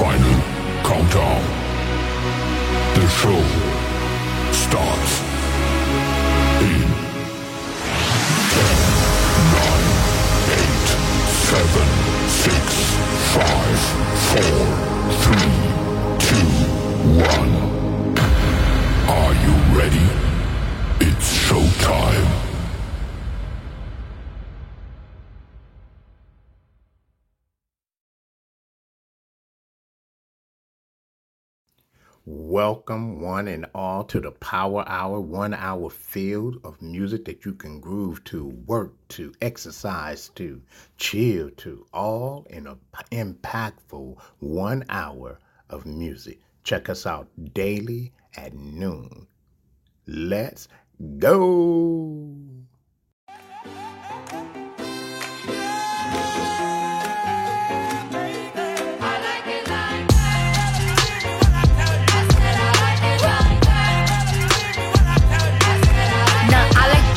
final countdown. The show starts in 10, 9, 8, 7, 6, 5, 4, 3, 2, 1. Are you ready? It's showtime. Welcome, one and all, to the Power Hour, one hour field of music that you can groove to, work to, exercise to, chill to, all in an impactful one hour of music. Check us out daily at noon. Let's go!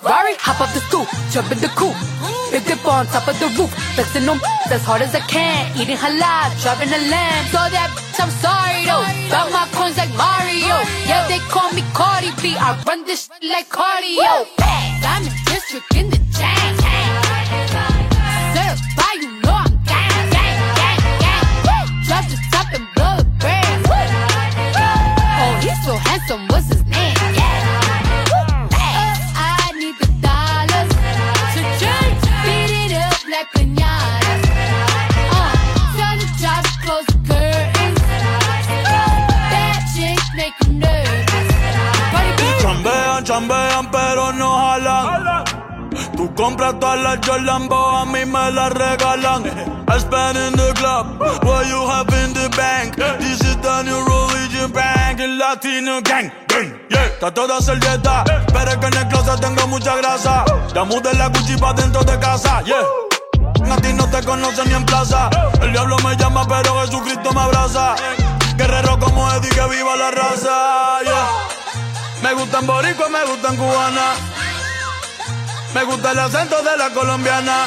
Ferrari, hop up the stoop, jump in the coupe. Big dip on top of the roof, flexing them as hard as I can. Eating halal, driving a lamb. So that bitch, I'm sorry though. Got my coins like Mario. Yeah, they call me Cardi B. I run this shit like cardio. Diamond district in the chain. I spend in the club, what you have in the bank. This is the new religion bank, el latino gang. Yeah, está toda hacer dieta, pero es que en el closet tengo mucha grasa. Ya mudé la Gucci pa' dentro de casa, yeah. A ti no te conocen ni en plaza. El diablo me llama, pero Jesucristo me abraza. Guerrero como Eddie, que viva la raza, yeah. Me gustan boricua, me gustan cubana. Me gusta el acento de la colombiana.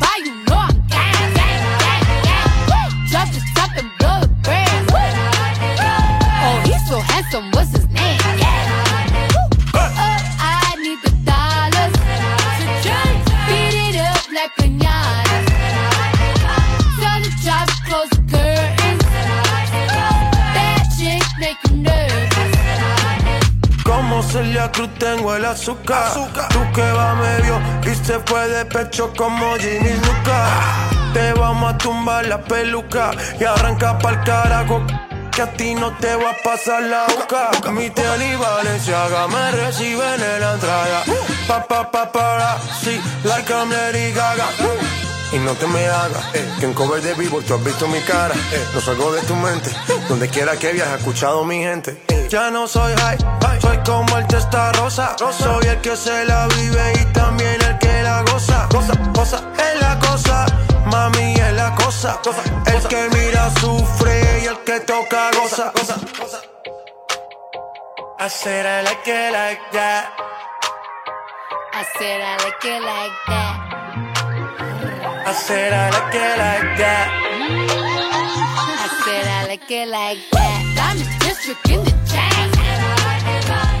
handsome, what's his name? Oh, I need the dollars to change. Beat it up like pinatas. Tell the job to close the curtains. Bad chicks make you nervous. Como Celia Cruz tengo el azúcar. Tú que va medio y se fue de pecho como Ginny Luca. Te vamos a tumbar la peluca y arranca pa'l carajo. Que a ti no te va a pasar la boca. Mi tele y Valenciaga me reciben en la entrada. Pa, pa, pa, para, sí, like I'm Lady Gaga. Y no te me hagas, eh, que en cover de vivo tú has visto mi cara. Eh, no salgo de tu mente, donde quiera que viajes, escuchado mi gente. Eh, ya no soy high, soy como el testa rosa. Soy el que se la vive y también el que la goza. Cosa, cosa, es la cosa, mami es la cosa. El que mira sufre y el que toca goza. I said I like it like that. I said I like it like that. I said I like it like that. I said I like it like that. Diamond district in the chain.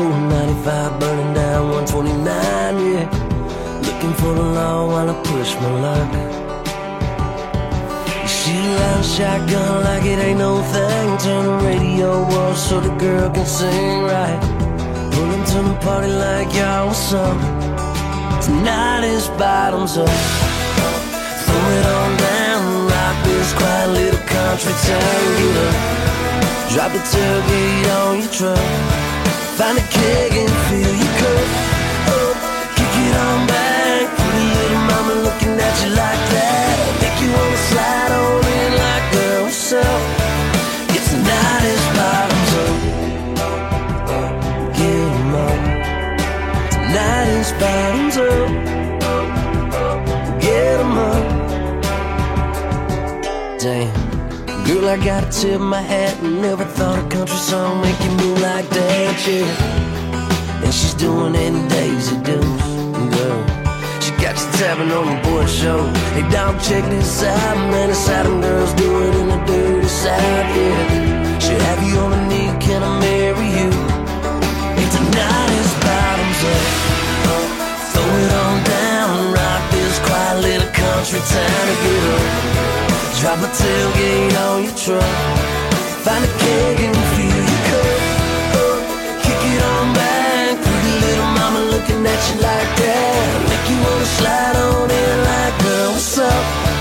rolling 95, burning down 129, yeah. Looking for the law while I push my luck. Out a shotgun like it ain't no thing. Turn the radio off so the girl can sing right. Pulling to the party like y'all what's up? Tonight is bottoms up. Throw it on down, rock this quiet little country town. Get up. Drop the tailgate on your truck. Find a keg and fill your I gotta tip my hat and never thought a country song make you move like that, yeah. And she's doing it in Daisy Dukes, girl. She got you tapping on the boy show. Hey, dog, check this out, man. It's how them girls do it in the dirty south, yeah. She have you on a knee, can I marry you? Hey, tonight is bottoms up. Throw it on down, rock this quiet little country town to get up. Drop a tailgate on your truck. Find a keg and fill your cup. Kick it on back. Pretty little mama looking at you like that. Make you wanna slide on in like, girl, what's up?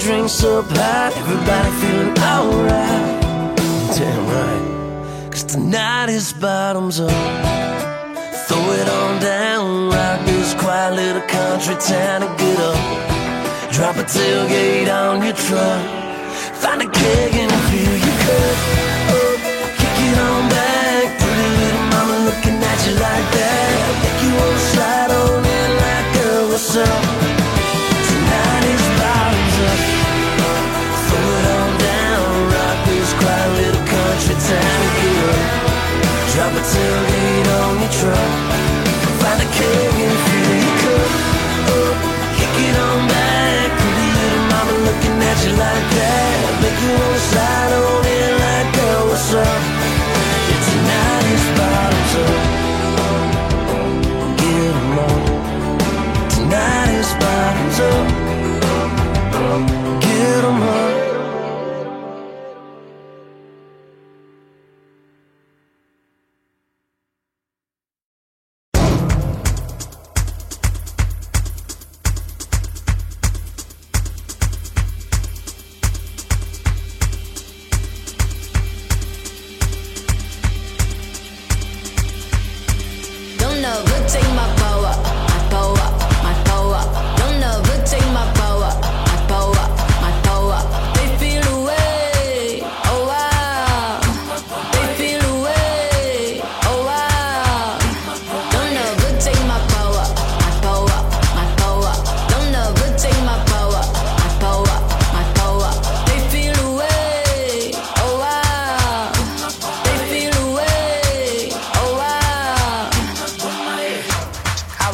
Drinks up high. Everybody feeling alright. Damn right. Cause tonight is bottoms up. Throw it on down, rock this quiet little country town and get up. Drop a tailgate on your truck. Find a keg and fill your cup. Up, kick it on back. Pretty little mama looking at you like that. Make you wanna slide on in like, girl, what's up? Drop a tailgate on your truck. Find a keg and fill your cup. Up, kick it on back. Pretty little mama looking at you like that. Make you wanna slide on in like, girl, what's up? Yeah, tonight is bottoms up.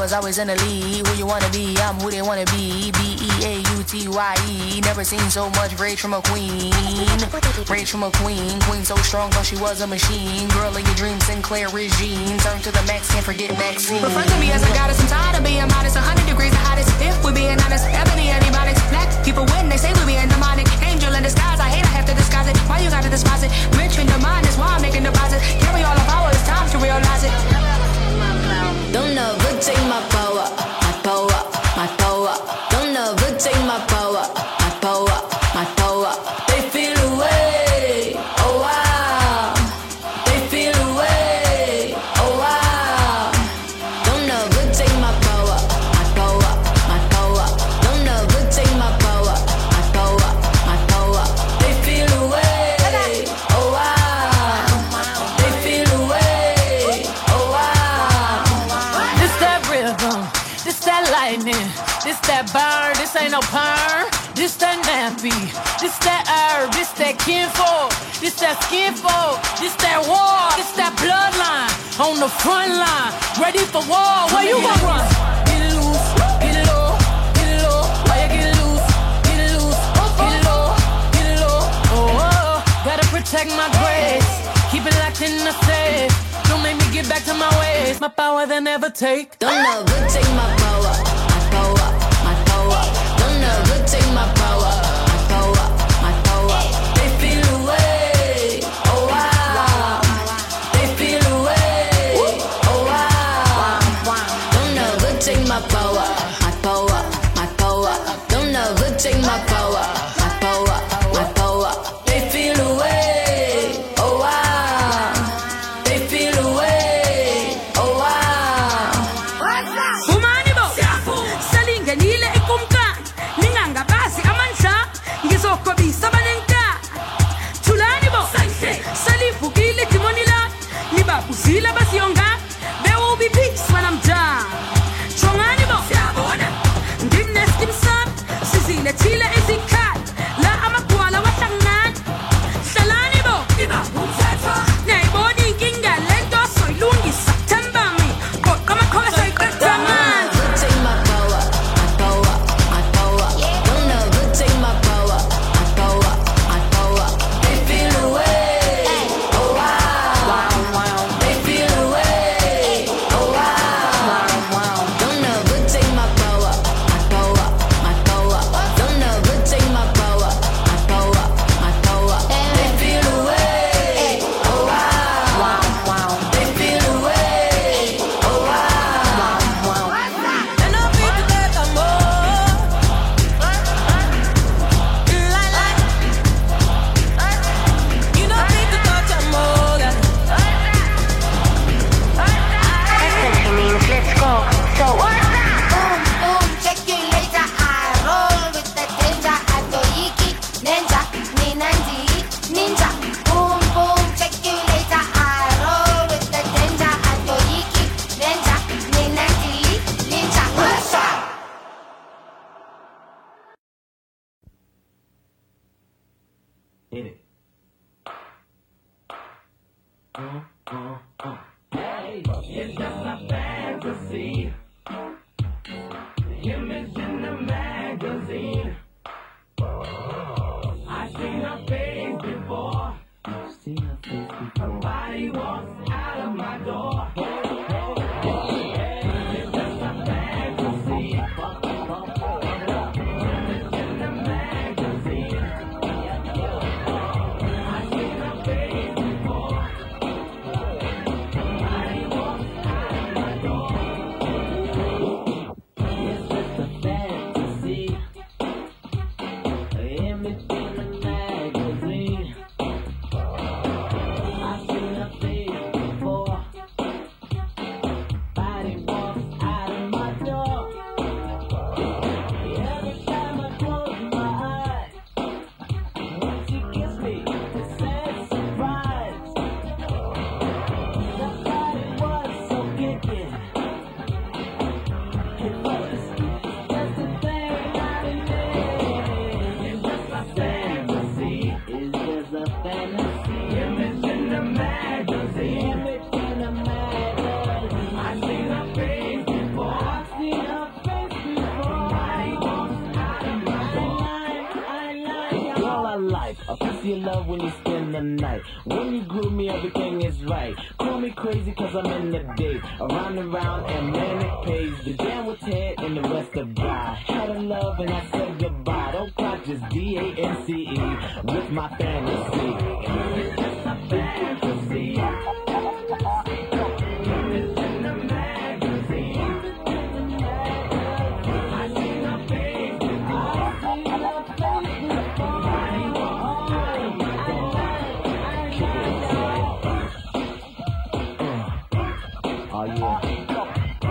Was always in the lead. Who you wanna be? I'm who they wanna be. B E A U T Y E. Never seen so much rage from a queen. Rage from a queen. Queen so strong, thought she was a machine. Girl of your dreams, Sinclair regime. Turn to the max, can't forget Maxine. Refer to me as a goddess. I'm tired of being modest. 100 degrees the hottest. If we're being honest, ebony antibiotics. Black people win. They say we're being demonic. Angel in disguise. I hate. I have to disguise it. Why you gotta despise it? Rich in the mind is why I'm making deposits. Carry all the power. It's time to realize it. Don't ever take my power, no perm. This that nappy, this that herb, this that kinfolk, this that skinfolk, this that war, this that bloodline on the front line, ready for war. Where you gonna run? protect my grace. Keep it locked in the safe. Don't make me get back to my ways. My power they never take. Don't ever take my power take my power.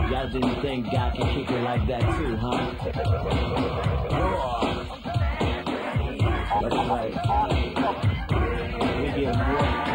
Y'all didn't think God could kick it like that too, huh? That's right. We get more.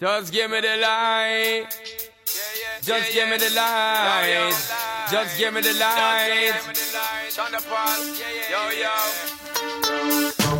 Just give me the light. Just give me the light. Just give me the light.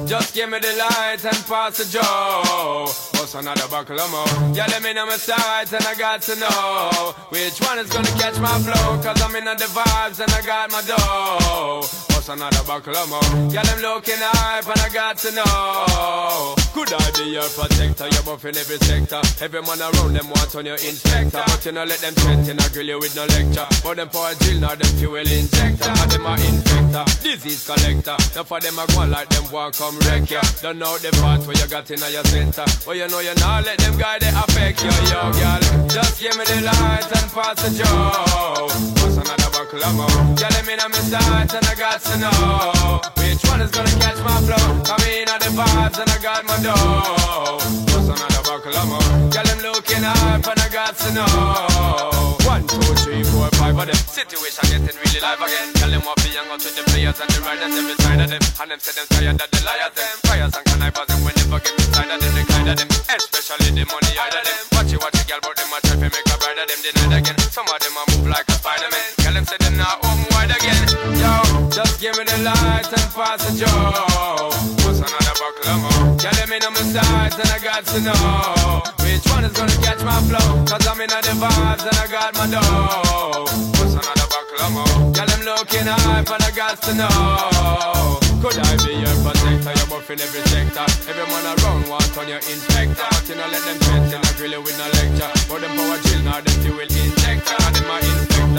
Just give me the light and pass the joe. What's another buckle of more? Yeah, let me know my sides and I got to know which one is gonna catch my flow. Cause I'm in the vibes and I got my dough. What's another buckle of more? Yeah, them looking hype and I got to know. Could I be your protector? You're buff in every sector. Every man around them wants on your inspector. But you know, let them threaten, I grill you with no lecture. But them a drill, not them fuel injector. And them a infector, disease collector. Now for them, I go like them walk come wreck ya. Don't know the part where you got in your center. But you know you not let them guy they affect you, yo, girl. Just give me the light and pass the joe. What's another buckle of more? Yeah, let me know my and I got to know which one is gonna catch my flow. Come in at the vibes and I got my dough. What's another buckle of more? Girl, them looking hype and I got to know. One, two, three, four, five of them. Situation getting really live again. Girl, them want to hang out with the players and the riders every side of them. And them say them tired of the liars them. Fires and connivers them when never get inside of them. They kind of them. Especially the money out of them. Watch it, watch it, girl, but them a try to make a bride of them denied again. Some of them a move like a Spider-Man. Girl, them say them not home wide again. Yo, just give me the light the joe. What's another buckle more? Girl, let me know my sides and I got to know which one is gonna catch my flow. Cause I'm in the vibes and I got my dough. What's another buckle more? Girl, them looking hype and I got to know. Could I be your protector? You're buff in every sector. Every man around want on your inspector.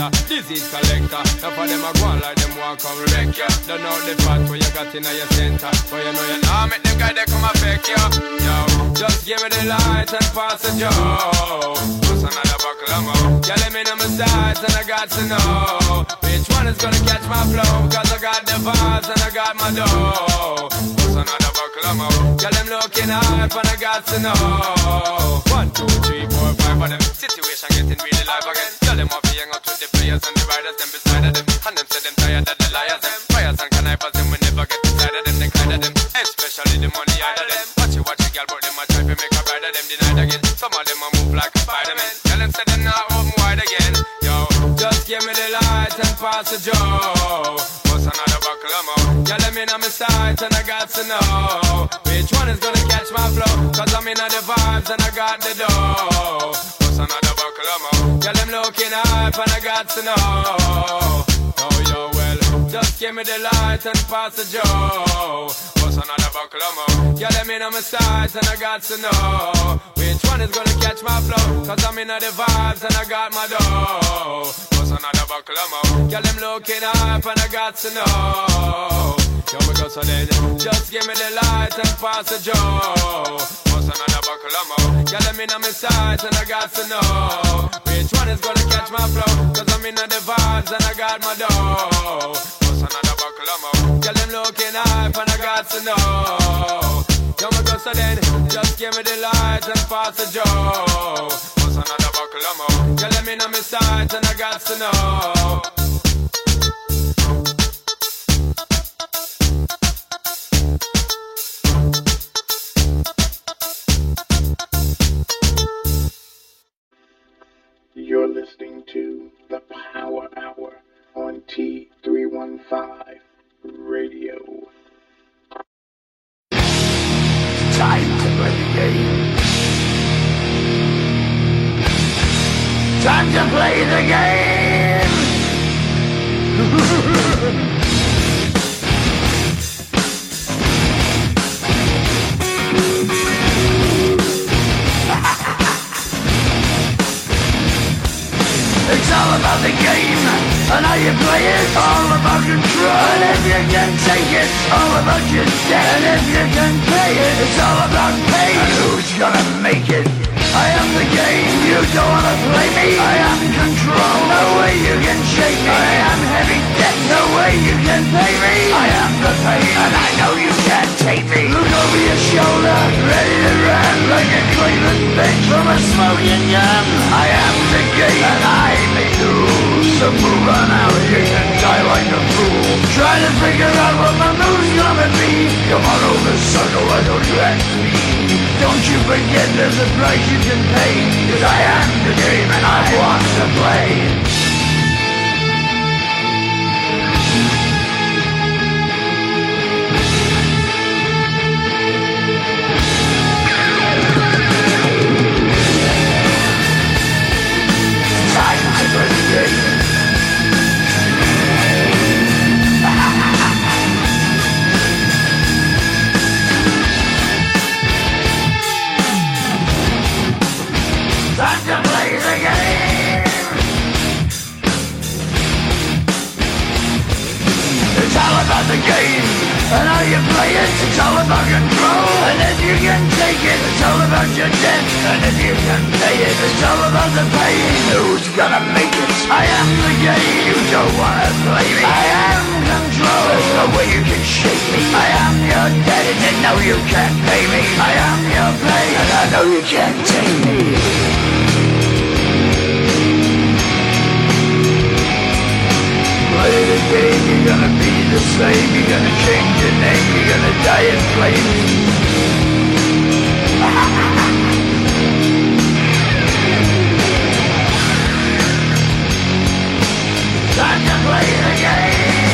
Inspector, disease collector. Now for them a go on like them want come wreck ya. Don't know the part where you got in your center. But you know you now make them guy they come affect ya. Yo, just give me the light and pass the joe. What's another buckle of more? Yeah, let me know my sides and I got to know one is gonna catch my flow. Cause I got the vibes and I got my dough. What's another buckle? Yeah, them looking hype and I got to know. One, two, three, four, five of them. Situation getting really live again. Tell them off hang out with the players and the riders, them beside the joe. What's another buckle of more? Yeah, let me know my sights and I got to know which one is gonna catch my flow. Cause I'm in the vibes and I got the dough. What's another buckle of more? Yeah, them looking hype and I got to know. Oh, yo, well, just give me the light and pass the joe. What's another buckle of more? Yeah, let me know my sights and I got to know which one is gonna catch my flow. Cause I'm in the vibes and I got my dough. Another buckle of more? Yeah, them looking up and I got to know. Yo, we go so just give me the light and pass the joe. What's another buckle of more? Yeah, let me know my and I got to know which one is gonna catch my flow. Cause I'm in the vibes and I got my dough. What's another buckle of more? Yeah, them looking hype and I got to know. Yo, we go so just give me the light and pass the joe. What's another buckle of more? Yeah, let me know my sights and I got to know. You're listening to the Power Hour on T315 Radio. Time to play the game. Time to play the game. It's all about the game and how you play it. All about control. And if you can take it, all about your debt. And if you can pay it, it's all about pay. And who's gonna make it? I am the game. You don't wanna play me. I am control. No way you can shake me. I am heavy debt. No way you can pay me. I am the pain, and I know you can't take me. Look over your shoulder, ready to run like a Cleveland bitch from a smoking gun. I am the game, and I may lose. to move on out, you can die like a fool. Try to figure out what my move's gonna be. Come on over, sucker, why don't you ask me? Don't you forget there's a price you Cause I am the game and I want to play. The game and how you play it. It's all about control, and if you can take it, it's all about your debt. And if you can pay it, it's all about the pain. Who's gonna make it? I am the game. You don't wanna play me. I am control. There's no way you can shake me. I am your debt, and you know you can't pay me. I am your pain, and I know you can't take me. Play the game, you're gonna be the same. You're gonna change your name, you're gonna die in flames. Time to play the game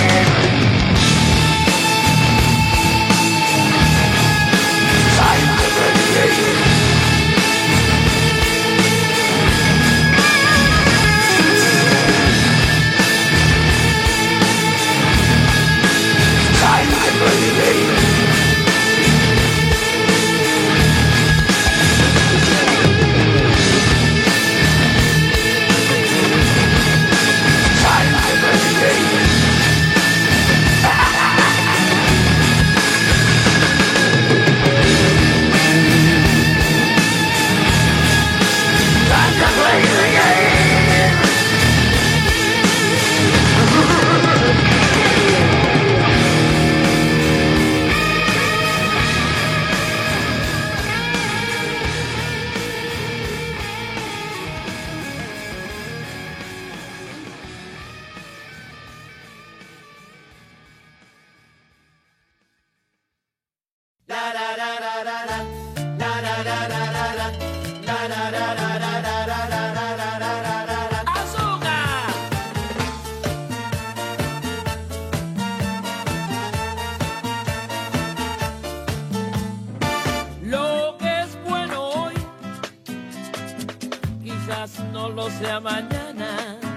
no lo sea mañana.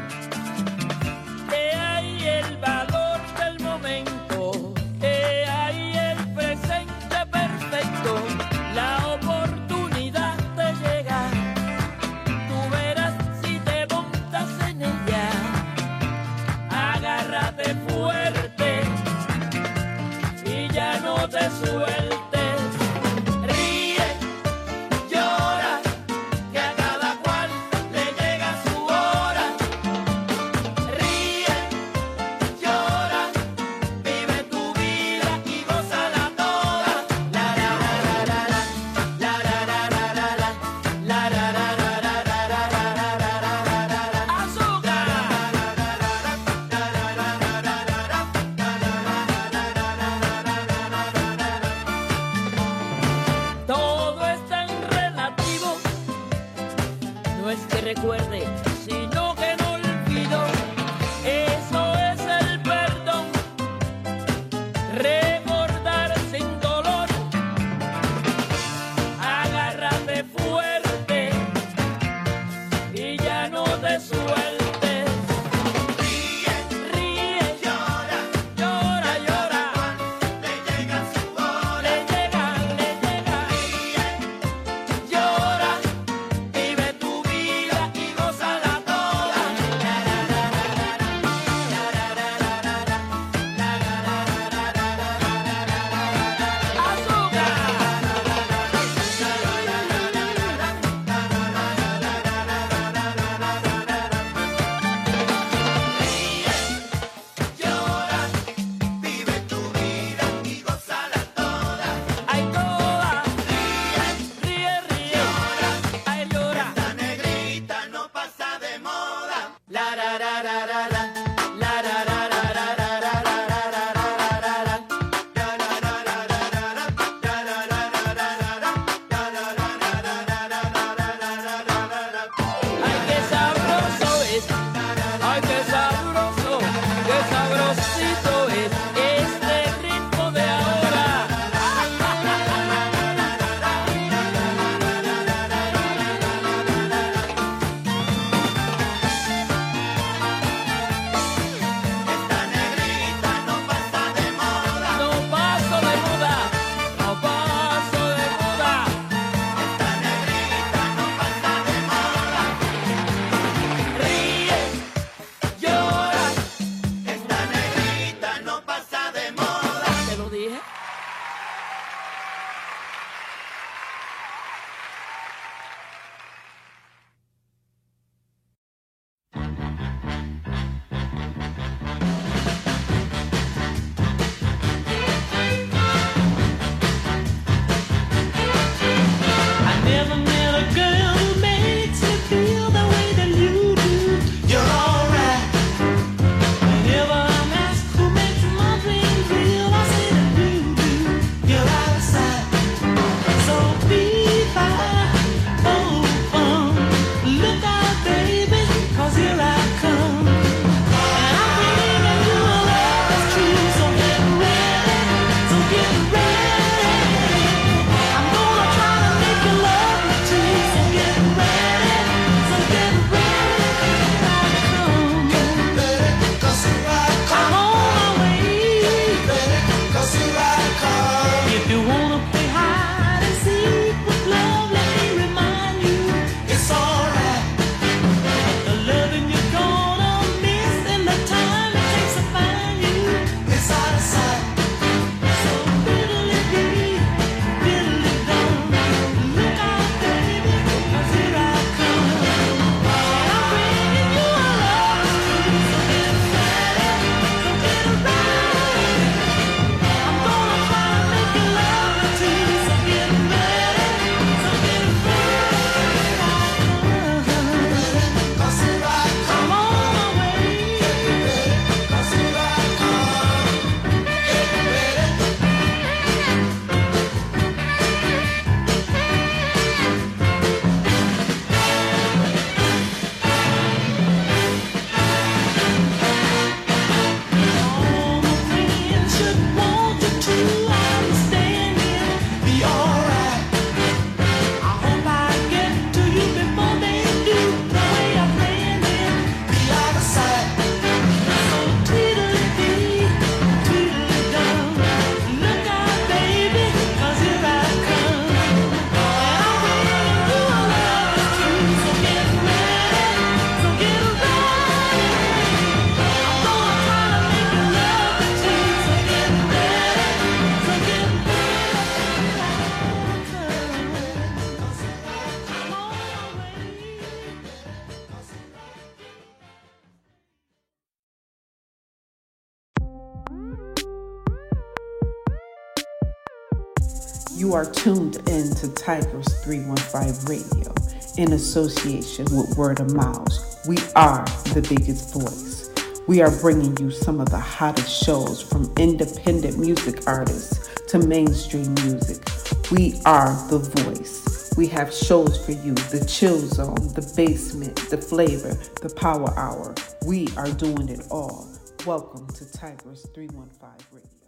are tuned in to Tigers 315 Radio in association with Word of Mouth. We are the biggest voice. We are bringing you some of the hottest shows from independent music artists to mainstream music. We are the voice. We have shows for you the chill zone, the basement, the flavor, the power hour. We are doing it all. Welcome to Tigers 315 Radio.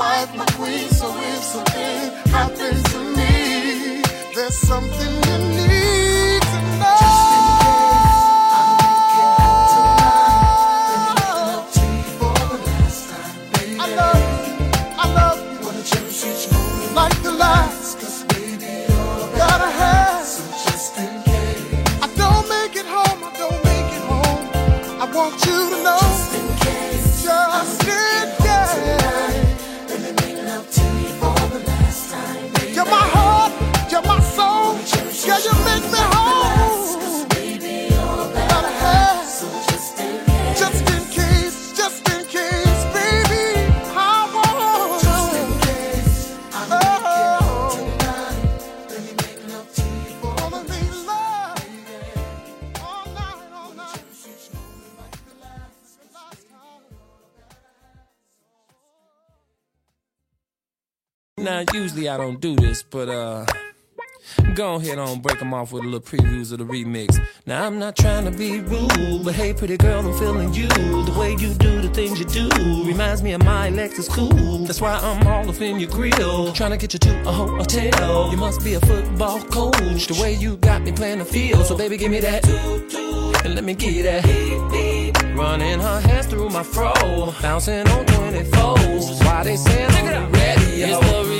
Wife, my queen. So if something happens to me, there's something you need usually I don't do this, but uh, go ahead on break them off with a little previews of the remix. Now, I'm not trying to be rude, but hey, pretty girl, I'm feeling you. The way you do the things you do reminds me of my Lexus coupe. That's why I'm all up in your grill, trying to get you to a hotel. You must be a football coach, the way you got me playing the field. So, baby, give me that. And let me give you that. Running her hands through my fro, bouncing on 24s. Why they saying I'm ready? It's the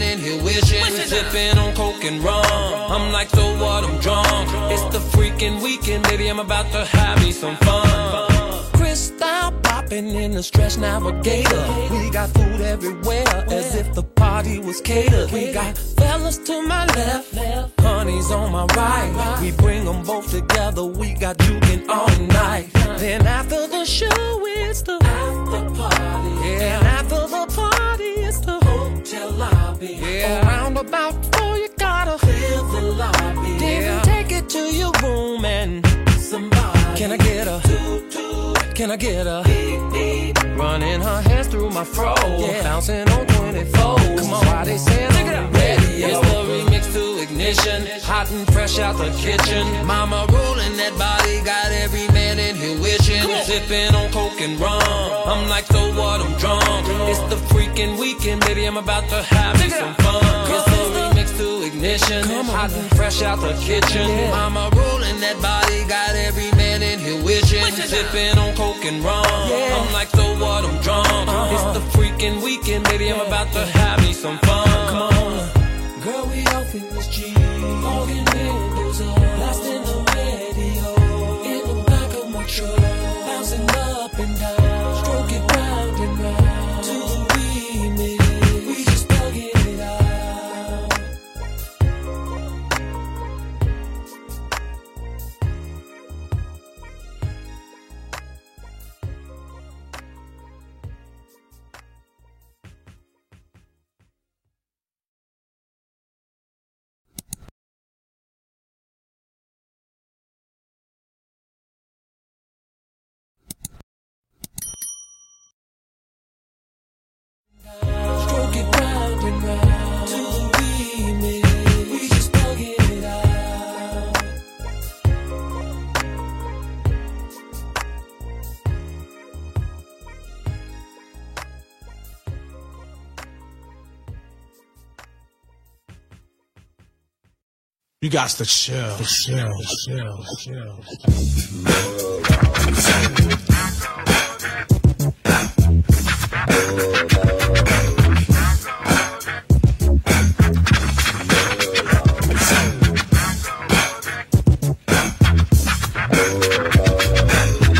man in here wishing. Sipping on coke and rum. I'm like, so what? I'm drunk. It's the freaking weekend, baby. I'm about to have me some fun. Crystal popping in the stretch navigator. We got food everywhere, as if the party was catered. We got fellas to my left, honey's on my right. We bring them both together. We got juking all night. Then after the show, it's the after party. Yeah, after the party, it's the hotel lobby. Yeah, around about four, you gotta fill the lobby. Then take it to your room and somebody. Can I get a? Can I get a? Running her hands through my fro. Yeah. Bouncing on 24. Come on, why they saying I'm ready? It's the remix to ignition. Hot and fresh out the kitchen. Mama rolling that body. Got every man in here wishing. Sipping on coke and rum. I'm like, so what? I'm drunk. It's the freaking weekend, baby. I'm about to have me some fun. It's the remix to ignition. Hot and fresh out the kitchen. Mama rolling that body. Got every man in here wishing. Sipping on coke and rum. I'm like, so what? I'm drunk. Uh-huh. It's the freaking weekend, baby. I'm about to have me some fun. Come on. Girl, we off in this Jeep. You got to chill, chill, chill, chill.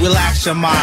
Relax your mind,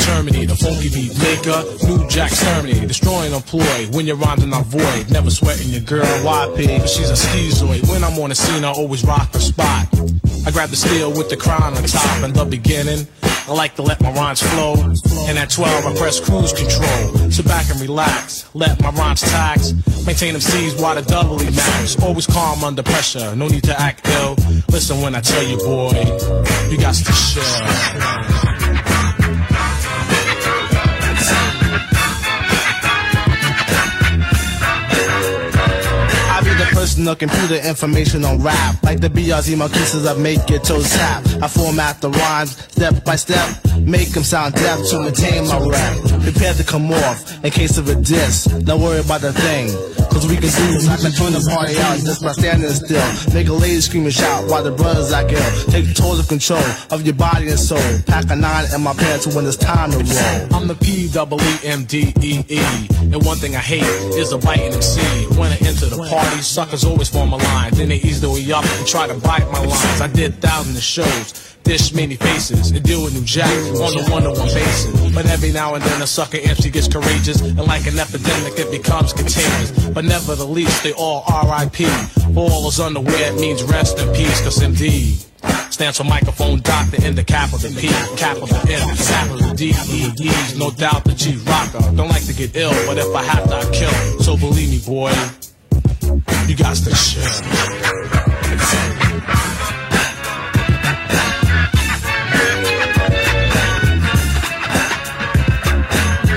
Terminator, funky beat maker, new jack Terminator, destroying employ. When you're rhyming, I void, never sweating your girl YP, but she's a schizoid. When I'm on the scene, I always rock the spot. I grab the steel with the crown on top in the beginning. I like to let my rhymes flow. And at 12, I press cruise control. Sit back and relax. Let my rhymes tax. Maintain them C's while the doubly max. Always calm under pressure. No need to act ill. Listen when I tell you, boy, you got to chill. I be the person to computer information on rap. Like the BRZ Marquises that make your toes tap. I format the rhymes step by step. Make them sound deaf to maintain my rap. Prepare to come off in case of a diss. Don't worry about the thing. Cause we can do this. I can turn the party out just by standing still. Make a lady scream and shout while the brothers act ill. Take total control of your body and soul. Pack a nine in my pants when it's time to roll. I'm the P double E M D E E. And one thing I hate is a biting MC. When I enter the party, suckers always form a line. Then they way up and try to bite my lines. I did thousands of shows. Dish many faces and deal with New Jack on a one on one basis. But every now and then a sucker MC gets courageous and like an epidemic it becomes contagious. But never the least, they all RIP. All is underwear, it means rest in peace, cause indeed. Stands for microphone doctor in the capital P, capital M, capital D, E, E's, no doubt the G rocker. Don't like to get ill, but if I have to, I kill. So believe me, boy, you got to chill.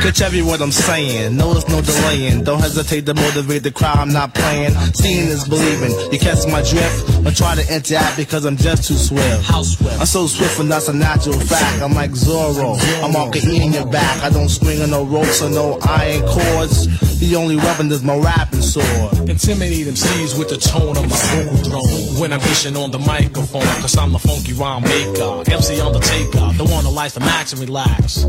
Catch every what I'm saying. Notice no delaying. Don't hesitate to motivate the crowd. I'm not playing. Seeing is believing. You catch my drift? I try to interact because I'm just too swift. I'm so swift and that's a natural fact. I'm like Zorro. I'm all E in your back. I don't swing on no ropes or no iron cords. The only weapon is my rapping sword. Intimidate them seeds with the tone of my vocal drone. When I'm fishing on the microphone, cause I'm the funky rhyme maker. MC on the one that likes to max and relax.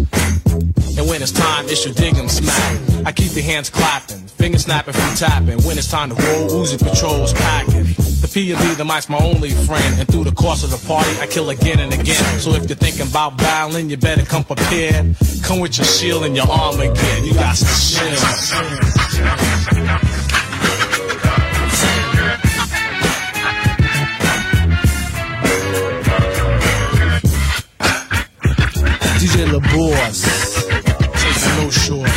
And when it's time, it's your diggin' smack. I keep the hands clapping, fingers snapping from tapping. When it's time to roll, Uzi patrols packing. The P and B, the mic's my only friend. And through the course of the party, I kill again and again. So if you're thinking about battling, you better come prepared. Come with your shield and your arm again. You got some shield. DJ LaBourse sure.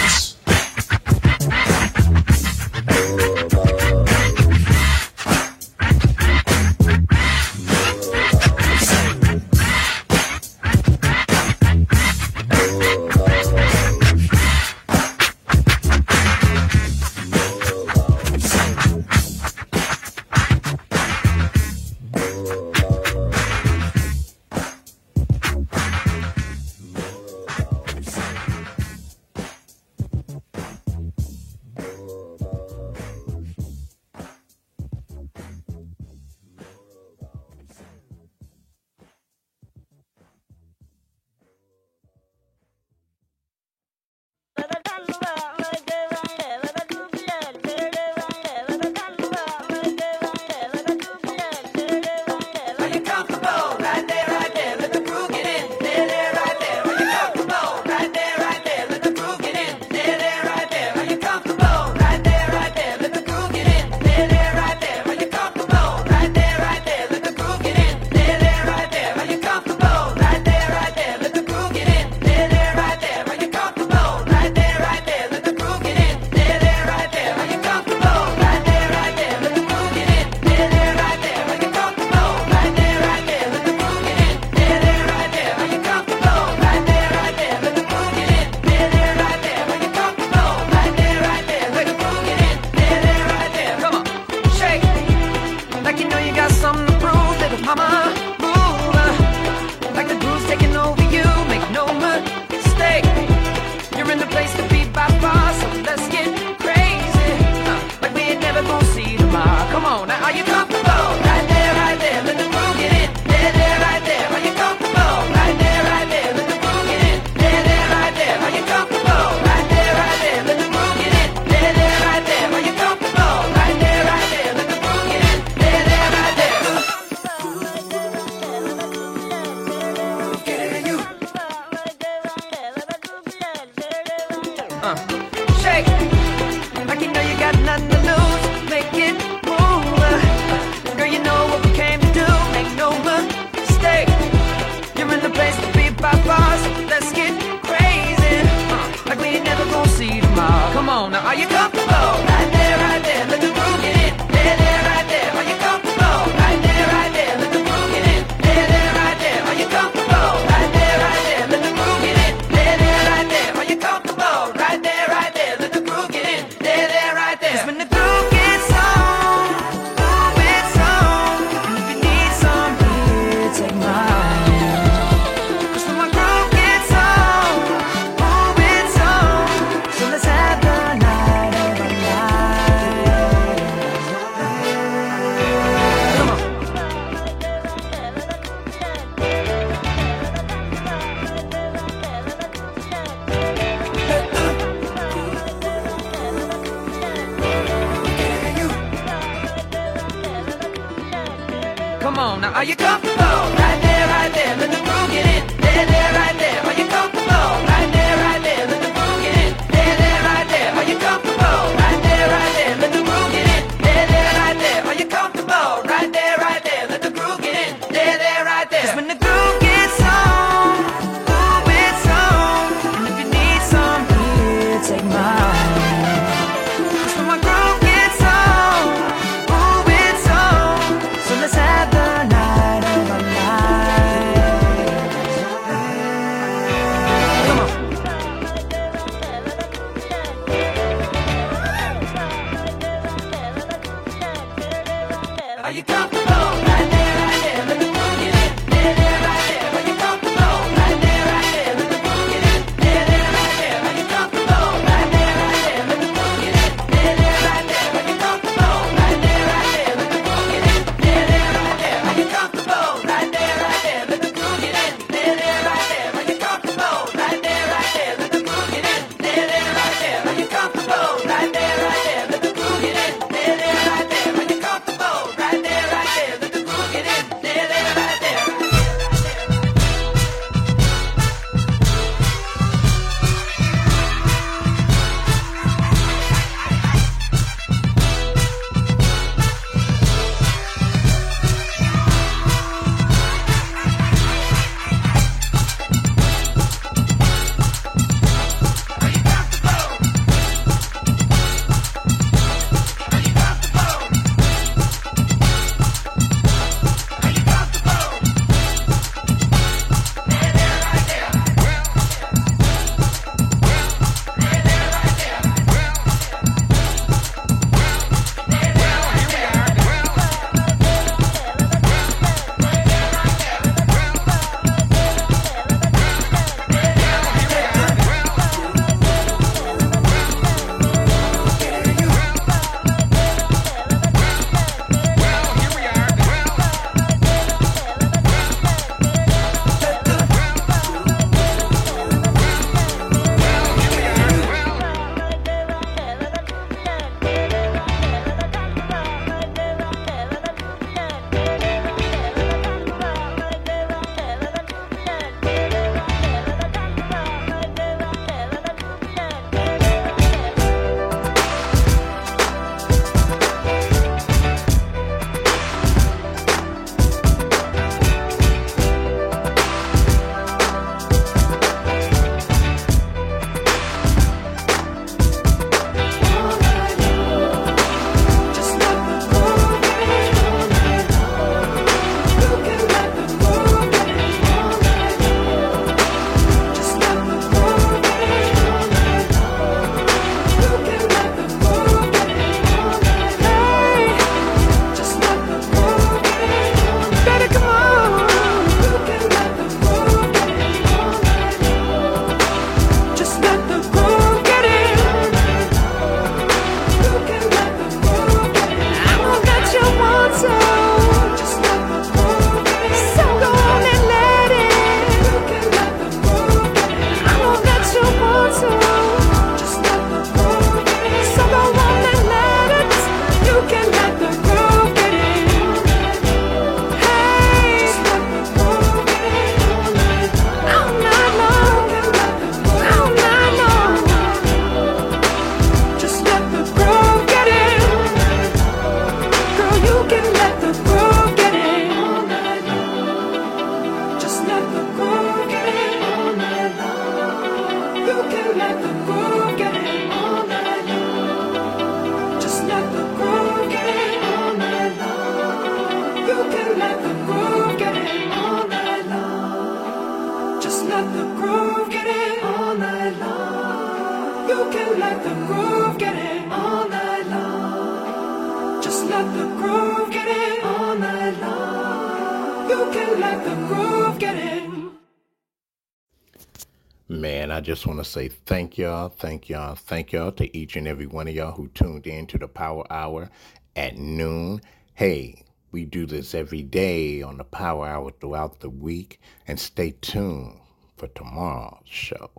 Want to say thank y'all, thank y'all, thank y'all to each and every one of y'all who tuned in to the Power Hour at noon. Hey, we do this every day on the Power Hour throughout the week, and stay tuned for tomorrow's show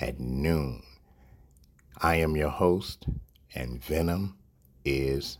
at noon. I am your host, and Venom is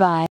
Goodbye.